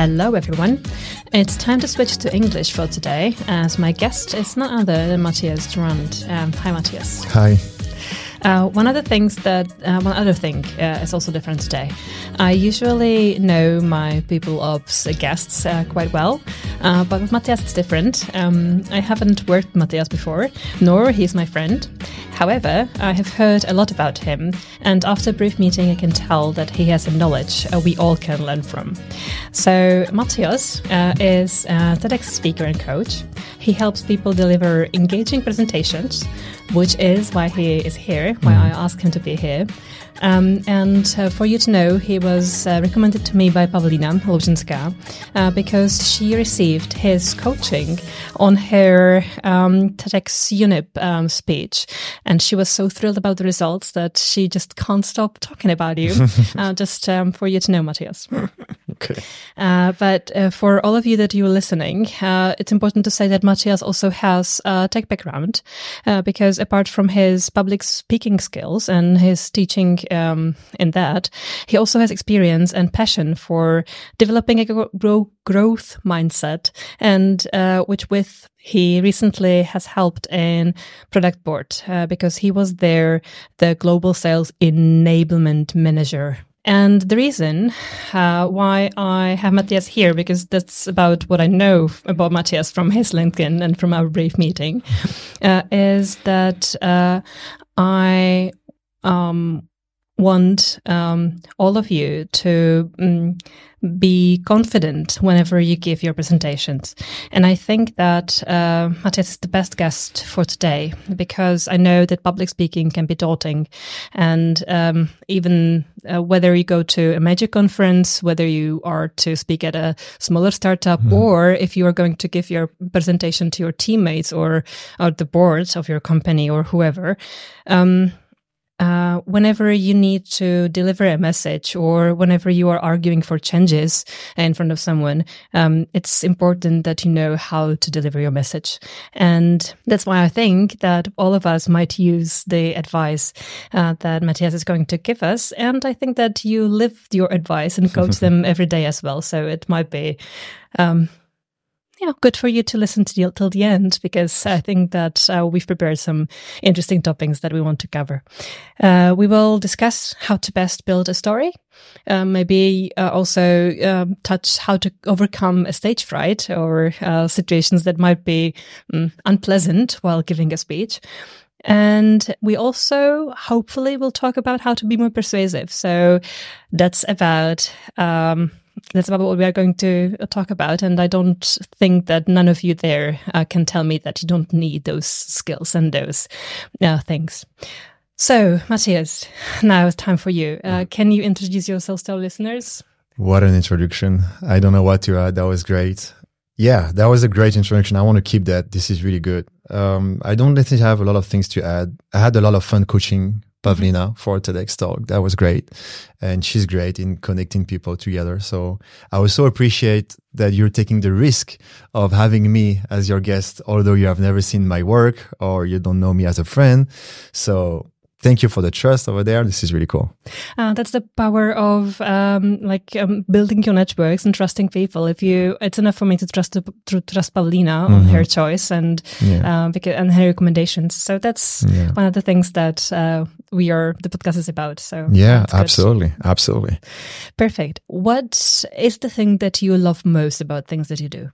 Hello, everyone. It's time to switch to English for today, as my guest is none other than Mathias Durand. Um, hi, Mathias. Hi. Uh, one other things that uh, one other thing uh, is also different today. I usually know my people ops guests uh, quite well, uh, but with Mathias it's different. Um, I haven't worked with Mathias before, nor he's my friend. However, I have heard a lot about him, and after a brief meeting, I can tell that he has a knowledge uh, we all can learn from. So, Mathias is a TEDx speaker and coach. He helps people deliver engaging presentations, which is why he is here, why mm-hmm. I asked him to be here. Um, and uh, for you to know, he was uh, recommended to me by Pavlina Lubzinska uh, because she received his coaching on her um, TEDx UNYP um, speech. And she was so thrilled about the results that she just can't stop talking about you. uh, just um, for you to know, Mathias. Okay. Uh, but uh, for all of you that you are listening, uh, it's important to say that Mathias also has a tech background uh, because apart from his public speaking skills and his teaching um, in that, he also has experience and passion for developing a grow- growth mindset and uh, which with he recently has helped in Productboard uh, because he was there the global sales enablement manager. And the reason uh, why I have Mathias here, because that's about what I know f- about Mathias from his LinkedIn and from our brief meeting, uh, is that uh, I um, want um, all of you to mm, be confident whenever you give your presentations. And I think that uh, Mathias is the best guest for today because I know that public speaking can be daunting. And um, even uh, whether you go to a major conference, whether you are to speak at a smaller startup, or if you are going to give your presentation to your teammates or, or the board of your company or whoever, um, uh, whenever you need to deliver a message or whenever you are arguing for changes in front of someone, um, it's important that you know how to deliver your message. And that's why I think that all of us might use the advice uh, that Mathias is going to give us. And I think that you live your advice and coach them every day as well. So it might be. Um, yeah, good for you to listen to the, till the end because I think that uh, we've prepared some interesting topics that we want to cover. Uh, we will discuss how to best build a story, uh, maybe uh, also um, touch how to overcome a stage fright or uh, situations that might be um, unpleasant while giving a speech. And we also hopefully will talk about how to be more persuasive. So that's about um, that's about what we are going to talk about. And I don't think that none of you there uh, can tell me that you don't need those skills and those uh, things. So, Mathias, now it's time for you. Uh, can you introduce yourself to our listeners? What an introduction. I don't know what to add. That was great. Yeah, that was a great introduction. I want to keep that. This is really good. Um, I don't necessarily have a lot of things to add. I had a lot of fun coaching Pavlina for TEDx talk. That was great. And she's great in connecting people together. So I also appreciate that you're taking the risk of having me as your guest, although you have never seen my work or you don't know me as a friend. So thank you for the trust over there. This is really cool. Uh, that's the power of um, like um, building your networks and trusting people. If you, it's enough for me to trust to trust Paulina on her choice and Yeah. uh, because, and her recommendations. So that's Yeah. one of the things that uh, we are the podcast is about. So Yeah, that's good. absolutely. Absolutely. perfect. What is the thing that you love most about things that you do?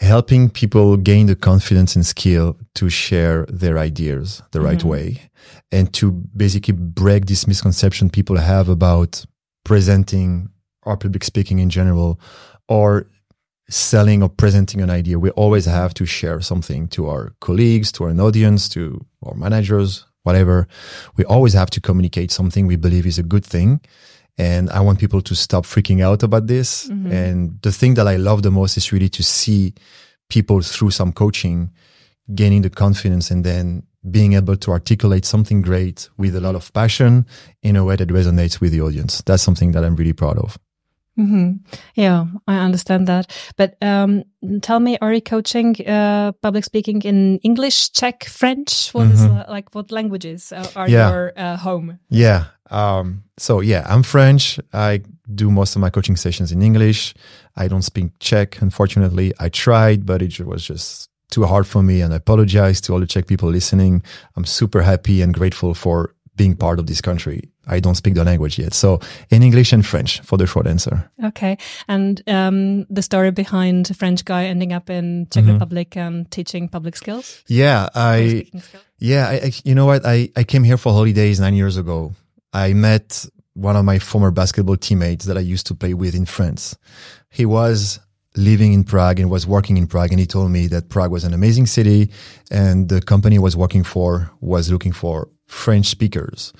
helping people gain the confidence and skill to share their ideas the right mm-hmm. way and to basically break this misconception people have about presenting or public speaking in general or selling or presenting an idea we always have to share something to our colleagues to our audience to our managers whatever we always have to communicate something we believe is a good thing and I want people to stop freaking out about this. Mm-hmm. And the thing that I love the most is really to see people through some coaching gaining the confidence and then being able to articulate something great with a lot of passion in a way that resonates with the audience. That's something that I'm really proud of. Mm-hmm. Yeah, I understand that. But um, tell me, are you coaching uh, public speaking in English, Czech, French? What is, Mhm. uh, like what languages are, are Yeah. your uh, home? Yeah. Um, so yeah, I'm French. I do most of my coaching sessions in English. I don't speak Czech, unfortunately. I tried, but it was just too hard for me. And I apologize to all the Czech people listening. I'm super happy and grateful for being part of this country. I don't speak the language yet. So in English and French for the short answer. Okay, and um, the story behind a French guy ending up in Czech Mhm. Republic and teaching public skills, Yeah. I, skills. Yeah, I, I, you know what? I, I came here for holidays nine years ago. I met one of my former basketball teammates that I used to play with in France. He was living in Prague and was working in Prague. And he told me that Prague was an amazing city and the company was working for was looking for French speakers.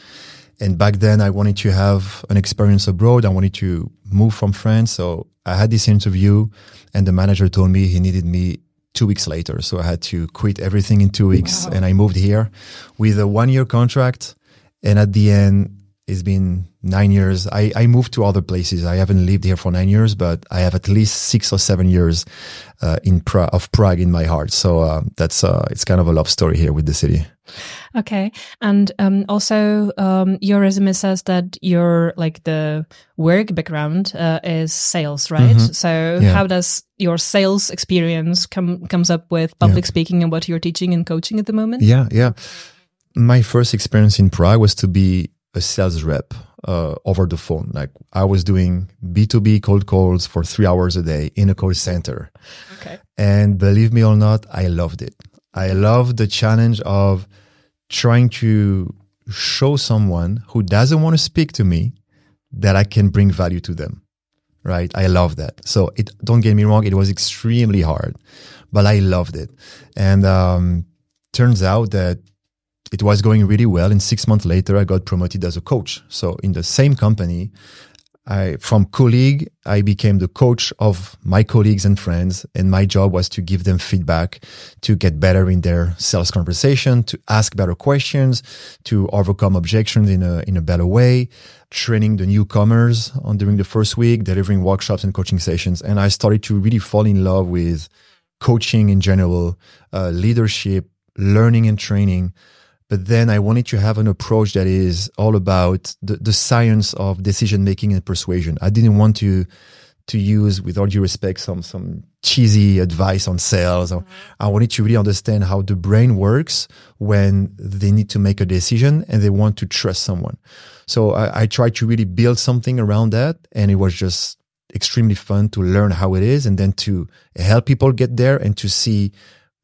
And back then I wanted to have an experience abroad. I wanted to move from France. So I had this interview and the manager told me he needed me two weeks later. So I had to quit everything in two weeks Wow. and I moved here with a one year contract. And at the end, it's been nine years. I, I moved to other places. I haven't lived here for nine years, but I have at least six or seven years uh, in pra- of Prague in my heart. So uh, that's uh, it's kind of a love story here with the city. Okay, and um, also um, your resume says that your like the work background uh, is sales, right? Mhm. So Yeah. how does your sales experience come comes up with public speaking and what you're teaching and coaching at the moment? Yeah, yeah. My first experience in Prague was to be a sales rep uh, over the phone. Like I was doing B2B cold calls for three hours a day in a call center. Okay. And believe me or not, I loved it. I loved the challenge of trying to show someone who doesn't want to speak to me that I can bring value to them. Right. I love that. So it, don't get me wrong. It was extremely hard, but I loved it. And, um, turns out that it was going really well. And six months later, I got promoted as a coach. So in the same company, I, from colleague, I became the coach of my colleagues and friends. And my job was to give them feedback to get better in their sales conversation, to ask better questions, to overcome objections in a, in a better way, training the newcomers on during the first week, delivering workshops and coaching sessions. And I started to really fall in love with coaching in general, uh, leadership, learning and training. But then I wanted to have an approach that is all about the, the science of decision making and persuasion. I didn't want to to use, with all due respect, some some cheesy advice on sales. Mm-hmm. I wanted to really understand how the brain works when they need to make a decision and they want to trust someone. So I, I tried to really build something around that, and it was just extremely fun to learn how it is, and then to help people get there and to see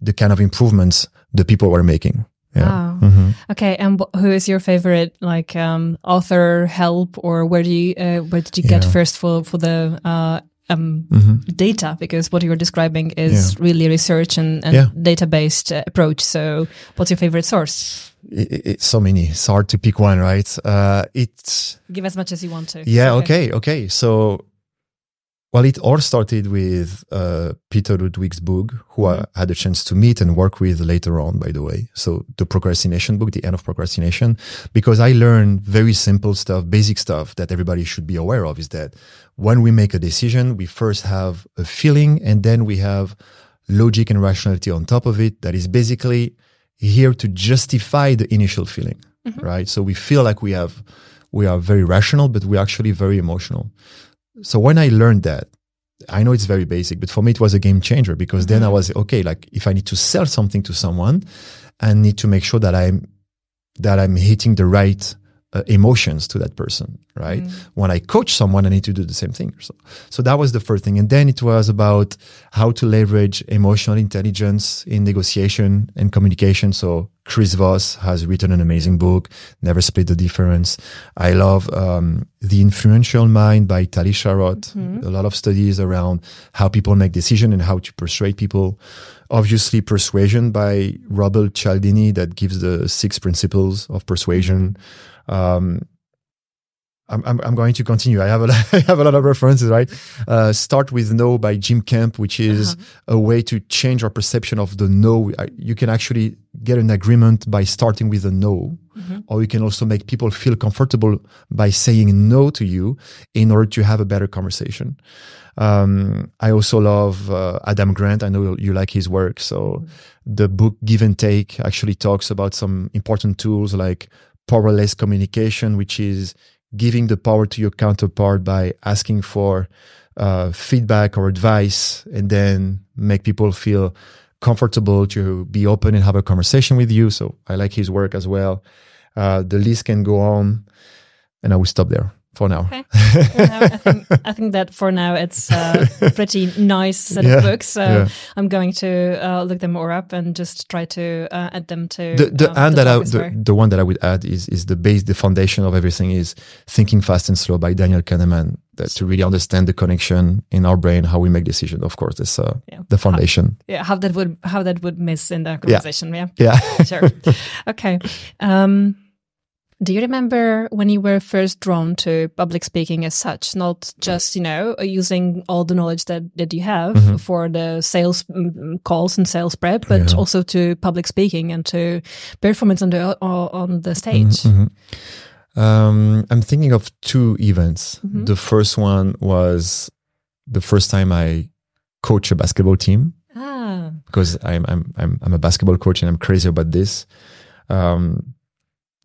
the kind of improvements the people were making. Yeah. Wow. Mhm. Okay, and wh- who is your favorite like um, author, help, or where do you uh, where did you get Yeah. first for for the uh, um, Mhm. data? Because what you're describing is really research and, and Yeah. data based uh, approach. So, what's your favorite source? It, it- it's so many. It's hard to pick one, right? Uh, it's Give as much as you want to. yeah. It's Okay. Okay. So, well, it all started with uh, Peter Ludwig's book, who I had a chance to meet and work with later on. By the way, so the procrastination book, the end of procrastination, because I learned very simple stuff, basic stuff that everybody should be aware of. Is that when we make a decision, we first have a feeling, and then we have logic and rationality on top of it. That is basically here to justify the initial feeling, right? So we feel like we have, we are very rational, but we're actually very emotional. So when I learned that, I know it's very basic, but for me it was a game changer because then I mm-hmm. was okay. Like if I need to sell something to someone, I need to make sure that I'm that I'm hitting the right uh, emotions to that person, right? When I coach someone, I need to do the same thing. So, so that was the first thing. And then it was about how to leverage emotional intelligence in negotiation and communication. So Chris Voss has written an amazing book, Never Split the Difference. I love um, The Influential Mind by Tali Sharot. A lot of studies around how people make decisions and how to persuade people. Obviously, Persuasion by Robert Cialdini that gives the six principles of persuasion. Um, I'm, I'm, I'm going to continue. I have a, I have a lot of references, right? Uh, Start with No by Jim Camp, which is Uh-huh. a way to change our perception of the no. You can actually get an agreement by starting with a no, or you can also make people feel comfortable by saying no to you in order to have a better conversation. Um, I also love uh, Adam Grant. I know you like his work. So the book Give and Take actually talks about some important tools like powerless communication, which is giving the power to your counterpart by asking for uh, feedback or advice and then make people feel comfortable to be open and have a conversation with you. So I like his work as well. Uh, the list can go on and I will stop there for now. Okay. For now, I think I think that for now it's a pretty nice set Yeah, of books. So yeah. I'm going to uh, look them more up and just try to uh, add them to the the um, and that I, the, the one that I would add is is the base the foundation of everything is thinking fast and slow by Daniel Kahneman that to really understand the connection in our brain how we make decisions of course that's uh, Yeah. the foundation yeah, how that would how that would miss in the conversation. Yeah. yeah sure. Okay. Um, do you remember when you were first drawn to public speaking as such, not just, you know, using all the knowledge that, that you have Mm-hmm. for the sales mm, calls and sales prep, but Yeah. also to public speaking and to performance on the, on the stage? Mhm. um, I'm thinking of two events Mhm. the first one was the first time I coach a basketball team Ah, because I'm I'm I'm I'm a basketball coach and I'm crazy about this. Um,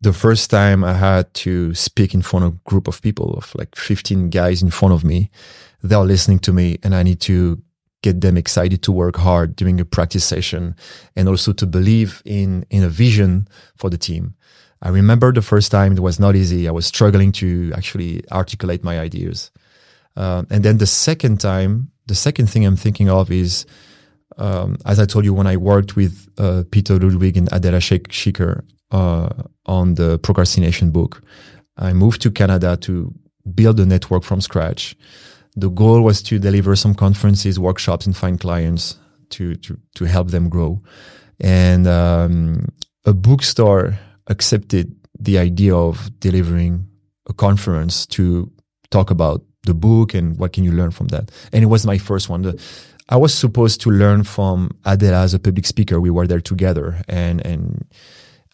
the first time I had to speak in front of a group of people of like 15 guys in front of me, they are listening to me, and I need to get them excited to work hard during a practice session, and also to believe in in a vision for the team. I remember the first time it was not easy. I was struggling to actually articulate my ideas. Um, and then the second time, the second thing I'm thinking of is um, as I told you, when I worked with uh, Peter Ludwig and Adela Schick- Schicker uh, on the procrastination book, I moved to Canada to build a network from scratch. The goal was to deliver some conferences, workshops, and find clients to to to help them grow. And um, a bookstore accepted the idea of delivering a conference to talk about the book and what can you learn from that. And it was my first one. The, I was supposed to learn from Adela as a public speaker. We were there together and, and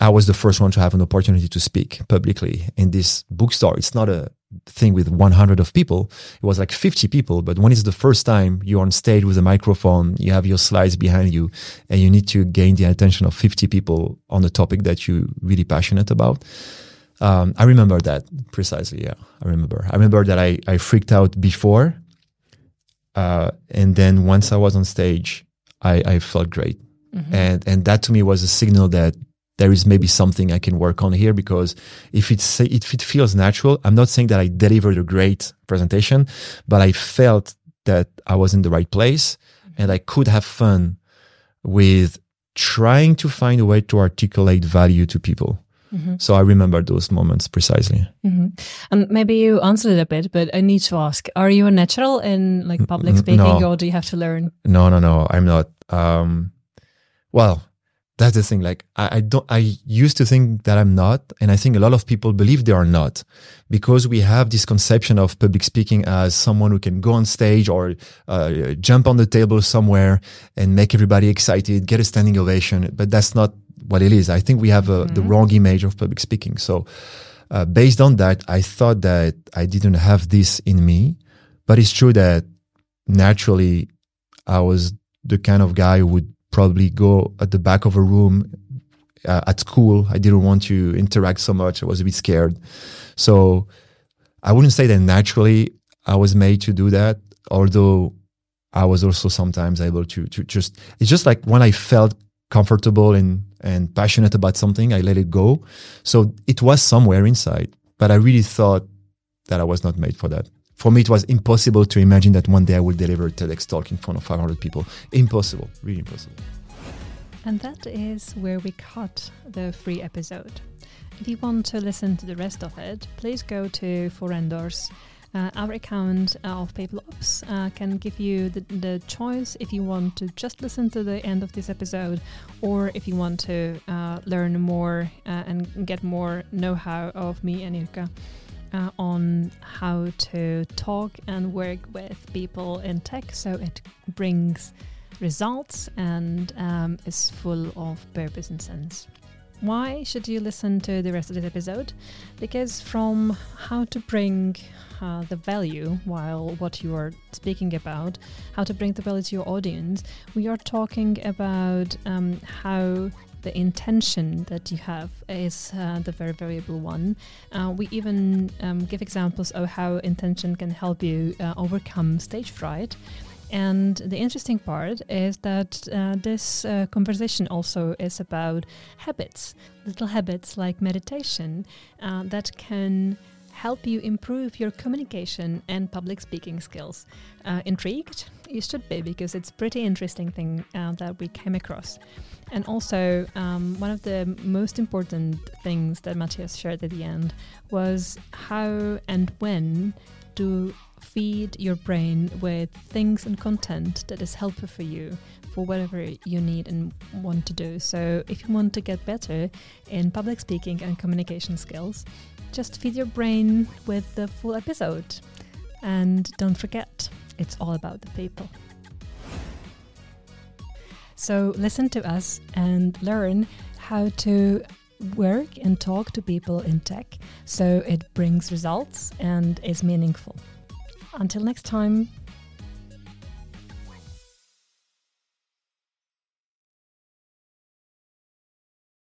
I was the first one to have an opportunity to speak publicly in this bookstore. It's not a thing with 100 of people. It was like 50 people. But when it's the first time you're on stage with a microphone, you have your slides behind you and you need to gain the attention of 50 people on a topic that you're really passionate about. Um, I remember that precisely. Yeah, I remember. I remember that I, I freaked out before. Uh, and then once I was on stage, I, I felt great. And, and that to me was a signal that there is maybe something I can work on here because if it's, if it feels natural, I'm not saying that I delivered a great presentation, but I felt that I was in the right place and I could have fun with trying to find a way to articulate value to people. So I remember those moments precisely. hmm And maybe you answered it a bit, but I need to ask: Are you a natural in like public speaking, no. or do you have to learn? No, no, no. I'm not. Um, well, that's the thing. Like, I, I don't. I used to think that I'm not, and I think a lot of people believe they are not, because we have this conception of public speaking as someone who can go on stage or uh, jump on the table somewhere and make everybody excited, get a standing ovation. But that's not what it is. I think we have a, the wrong image of public speaking. So, uh, based on that, I thought that I didn't have this in me, but it's true that naturally I was the kind of guy who would probably go at the back of a room uh, at school. I didn't want to interact so much. I was a bit scared. So I wouldn't say that naturally I was made to do that, although I was also sometimes able to, to just, it's just like when I felt comfortable and, and passionate about something, I let it go. So it was somewhere inside, but I really thought that I was not made for that. For me, it was impossible to imagine that one day I would deliver a TEDx talk in front of 500 people. Impossible, really impossible. And that is where we cut the free episode. If you want to listen to the rest of it, please go to Forendors. Uh, our account of People Ops uh, can give you the, the choice if you want to just listen to the end of this episode or if you want to uh, learn more uh, and get more know how of me and Ilka. Uh, on how to talk and work with people in tech so it brings results and um, is full of purpose and sense. Why should you listen to the rest of this episode? Because from how to bring uh, the value while what you are speaking about, how to bring the value to your audience, we are talking about um, how the intention that you have is uh, the very variable one. Uh, we even um, give examples of how intention can help you uh, overcome stage fright. And the interesting part is that uh, this uh, conversation also is about habits, little habits like meditation uh, that can help you improve your communication and public speaking skills. Uh, intrigued? You should be because it's pretty interesting thing uh, that we came across. And also, um, one of the most important things that Mathias shared at the end was how and when to feed your brain with things and content that is helpful for you for whatever you need and want to do. So, if you want to get better in public speaking and communication skills, just feed your brain with the full episode. And don't forget, it's all about the people. So, listen to us and learn how to work and talk to people in tech so it brings results and is meaningful. Until next time.